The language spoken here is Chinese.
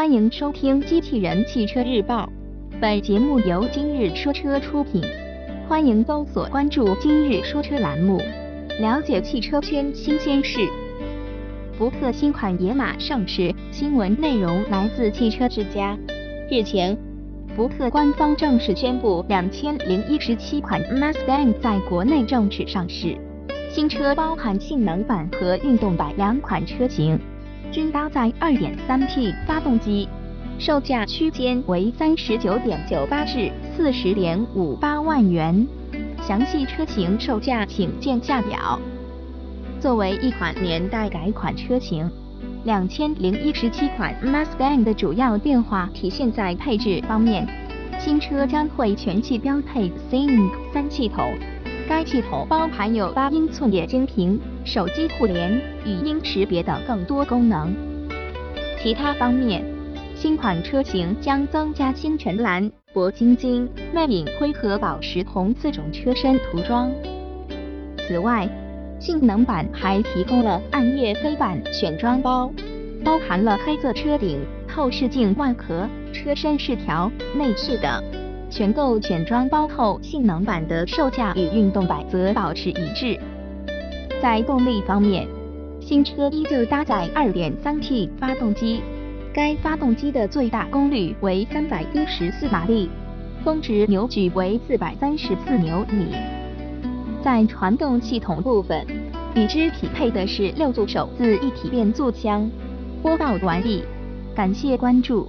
欢迎收听《机器人汽车日报》，本节目由今日说车出品。欢迎搜索关注“今日说车”栏目，了解汽车圈新鲜事。福特新款野马上市，新闻内容来自汽车之家。日前，福特官方正式宣布，两千零一十七款 Mustang 在国内正式上市。新车包含性能版和运动版两款车型。均搭载 2.3T 发动机，售价区间为39.98至40.58万元。详细车型售价请见下表。作为一款年代改款车型，2017款 Mustang 的主要变化体现在配置方面，新车将会全系标配 Sync 三系统。该系统包含有八英寸液晶屏、手机互联、语音识别等更多功能。其他方面，新款车型将增加星辰蓝、铂金金、魅影灰和宝石红四种车身涂装。此外，性能版还提供了暗夜黑版选装包，包含了黑色车顶、后视镜外壳、车身饰条、内饰等。全购选装包后，性能版的售价与运动版则保持一致。在动力方面，新车依旧搭载 2.3T 发动机，该发动机的最大功率为314马力，峰值扭矩为434牛米。在传动系统部分，与之匹配的是六速手自一体变速箱。播报完毕，感谢关注。